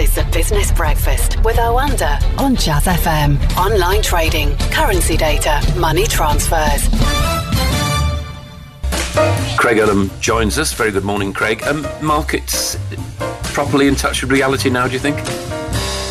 is the Business Breakfast with Oanda on Jazz FM. Online trading, currency data, money transfers. Craig Erlam joins us. Very good morning, Craig. Um, markets properly in touch with reality now, do you think?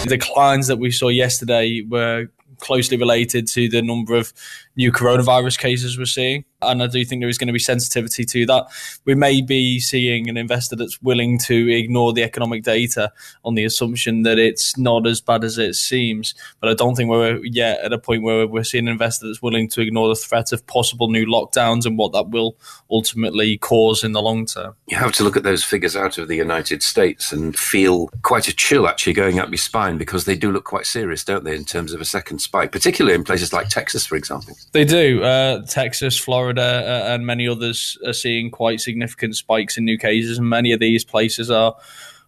The declines that we saw yesterday were closely related to the number of new coronavirus cases we're seeing. And I do think there is going to be sensitivity to that. We may be seeing an investor that's willing to ignore the economic data on the assumption that it's not as bad as it seems. But I don't think we're yet at a point where we're seeing an investor that's willing to ignore the threat of possible new lockdowns and what that will ultimately cause in the long term. You have to look at those figures out of the United States and feel quite a chill actually going up your spine because they do look quite serious, don't they, in terms of a second spike, particularly in places like Texas, for example. They do. Uh, Texas, Florida, uh, and many others are seeing quite significant spikes in new cases, and many of these places are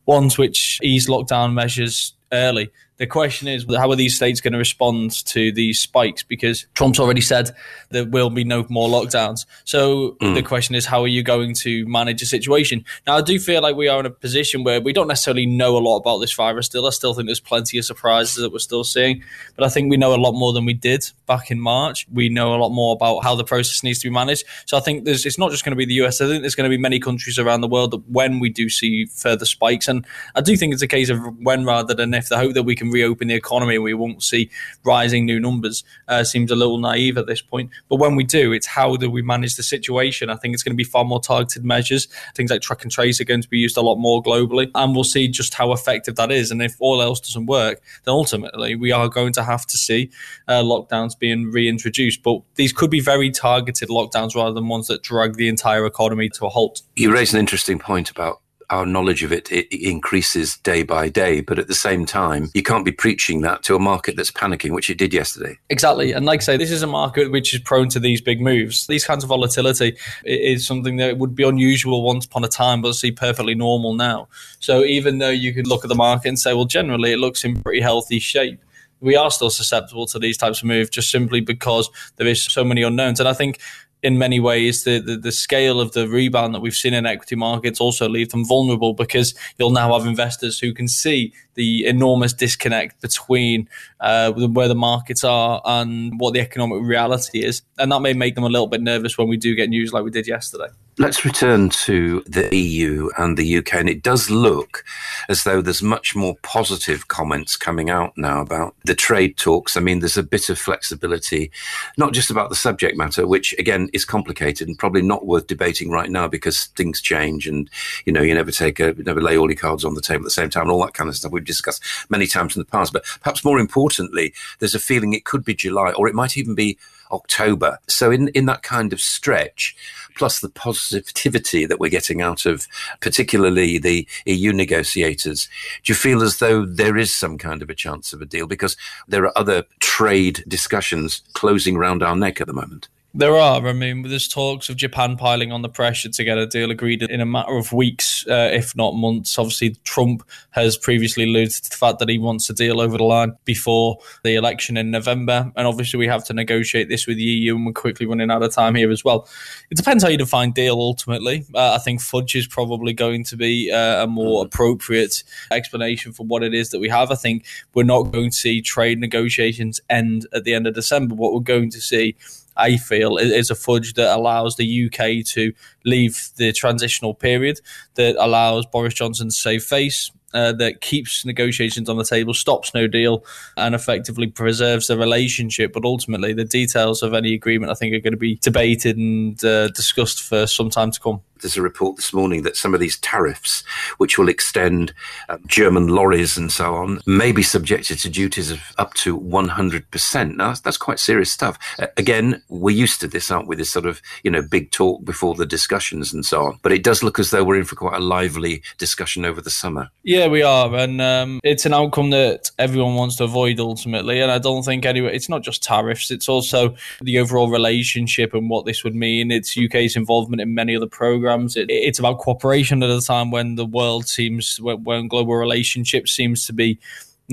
ones which ease lockdown measures early. The question is, how are these states going to respond to these spikes? Because Trump's already said there will be no more lockdowns. So mm. the question is, how are you going to manage a situation? Now, I do feel like we are in a position where we don't necessarily know a lot about this virus still. I still think there's plenty of surprises that we're still seeing, but I think we know a lot more than we did back in March. We know a lot more about how the process needs to be managed. So I think there's, it's not just going to be the US. I think there's going to be many countries around the world that when we do see further spikes, and I do think it's a case of when rather than if. The hope that we can reopen the economy we won't see rising new numbers uh, seems a little naive at this point. But when we do, it's how do we manage the situation? I think it's going to be far more targeted measures. Things like track and trace are going to be used a lot more globally, and we'll see just how effective that is. And if all else doesn't work, then ultimately we are going to have to see uh, lockdowns being reintroduced. But these could be very targeted lockdowns rather than ones that drag the entire economy to a halt. You raise an interesting point about our knowledge of it, it increases day by day. But at the same time, you can't be preaching that to a market that's panicking, which it did yesterday. Exactly. And like I say, this is a market which is prone to these big moves. These kinds of volatility is something that would be unusual once upon a time, but see perfectly normal now. So even though you could look at the market and say, well, generally it looks in pretty healthy shape we are still susceptible to these types of moves just simply because there is so many unknowns. And I think in many ways, the, the, the, scale of the rebound that we've seen in equity markets also leave them vulnerable because you'll now have investors who can see the enormous disconnect between uh, where the markets are and what the economic reality is. And that may make them a little bit nervous when we do get news like we did yesterday. Let's return to the EU and the UK. And it does look as though there's much more positive comments coming out now about the trade talks. I mean, there's a bit of flexibility, not just about the subject matter, which again is complicated and probably not worth debating right now because things change and, you know, you never take a, never lay all your cards on the table at the same time and all that kind of stuff we've discussed many times in the past. But perhaps more importantly, there's a feeling it could be July or it might even be October. So in, in that kind of stretch, plus the positivity that we're getting out of particularly the EU negotiators, do you feel as though there is some kind of a chance of a deal? Because there are other trade discussions closing round our neck at the moment. There are. I mean, there's talks of Japan piling on the pressure to get a deal agreed in a matter of weeks, uh, if not months. Obviously, Trump has previously alluded to the fact that he wants a deal over the line before the election in November. And obviously, we have to negotiate this with the EU, and we're quickly running out of time here as well. It depends how you define deal ultimately. Uh, I think fudge is probably going to be uh, a more appropriate explanation for what it is that we have. I think we're not going to see trade negotiations end at the end of December. What we're going to see I feel, is a fudge that allows the UK to leave the transitional period, that allows Boris Johnson to save face, uh, that keeps negotiations on the table, stops no deal, and effectively preserves the relationship. But ultimately, the details of any agreement, I think, are going to be debated and uh, discussed for some time to come there's a report this morning that some of these tariffs, which will extend uh, German lorries and so on, may be subjected to duties of up to 100%. Now, that's, that's quite serious stuff. Uh, again, we're used to this, aren't we? This sort of, you know, big talk before the discussions and so on. But it does look as though we're in for quite a lively discussion over the summer. Yeah, we are. And um, it's an outcome that everyone wants to avoid ultimately. And I don't think anyway, it's not just tariffs, it's also the overall relationship and what this would mean. It's UK's involvement in many other programs programs. It, it's about cooperation at a time when the world seems, when global relationships seems to be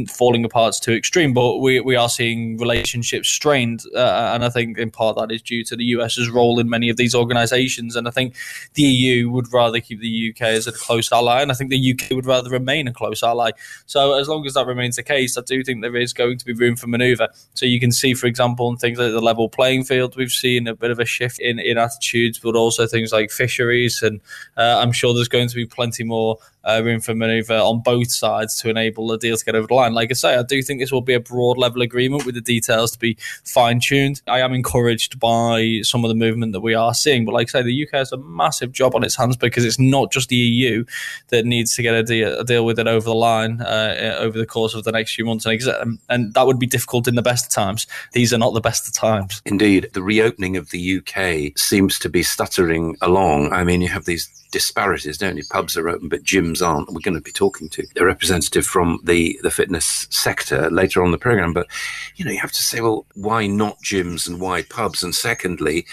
falling apart is too extreme, but we, we are seeing relationships strained. Uh, and I think in part that is due to the US's role in many of these organizations. And I think the EU would rather keep the UK as a close ally, and I think the UK would rather remain a close ally. So as long as that remains the case, I do think there is going to be room for maneuver. So you can see, for example, in things like the level playing field, we've seen a bit of a shift in, in attitudes, but also things like fisheries. And uh, I'm sure there's going to be plenty more uh, room for manoeuvre on both sides to enable the deal to get over the line. Like I say, I do think this will be a broad level agreement with the details to be fine tuned. I am encouraged by some of the movement that we are seeing, but like I say, the UK has a massive job on its hands because it's not just the EU that needs to get a deal, a deal with it over the line uh, over the course of the next few months, and, and that would be difficult in the best of times. These are not the best of times. Indeed, the reopening of the UK seems to be stuttering along. I mean, you have these disparities, don't you? Pubs are open, but gyms aren't. We're going to be talking to a representative from the, the fitness sector later on the program. But, you know, you have to say, well, why not gyms and why pubs? And secondly,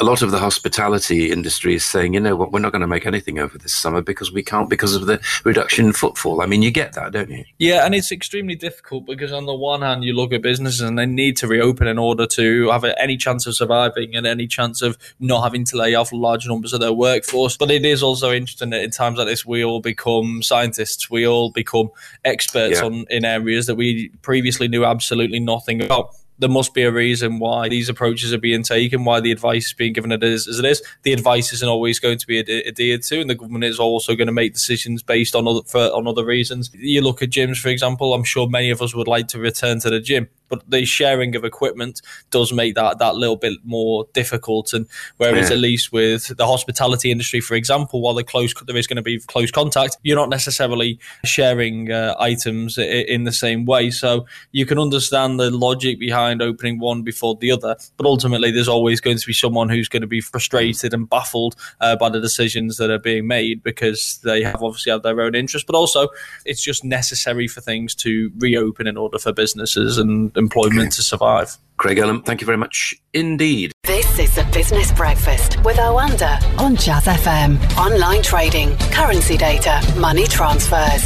a lot of the hospitality industry is saying, you know what, we're not going to make anything over this summer because we can't because of the reduction in footfall. I mean, you get that, don't you? Yeah, and it's extremely difficult because on the one hand, you look at businesses and they need to reopen in order to have any chance of surviving and any chance of not having to lay off large numbers of their workforce. But it is also interesting that in times like this, we all become scientists. We all become experts yeah. on in areas that we previously knew absolutely nothing about there must be a reason why these approaches are being taken, why the advice is being given as, as it is. The advice isn't always going to be adhered to, and the government is also going to make decisions based on other for, on other reasons. You look at gyms, for example. I'm sure many of us would like to return to the gym but the sharing of equipment does make that that little bit more difficult. And whereas yeah. at least with the hospitality industry, for example, while the close there is going to be close contact, you're not necessarily sharing uh, items in the same way. So you can understand the logic behind opening one before the other, but ultimately there's always going to be someone who's going to be frustrated and baffled uh, by the decisions that are being made because they have obviously have their own interest, but also it's just necessary for things to reopen in order for businesses and employment to survive. Craig Erlam, thank you very much indeed. This is the Business Breakfast with Oanda on Jazz FM. Online trading, currency data, money transfers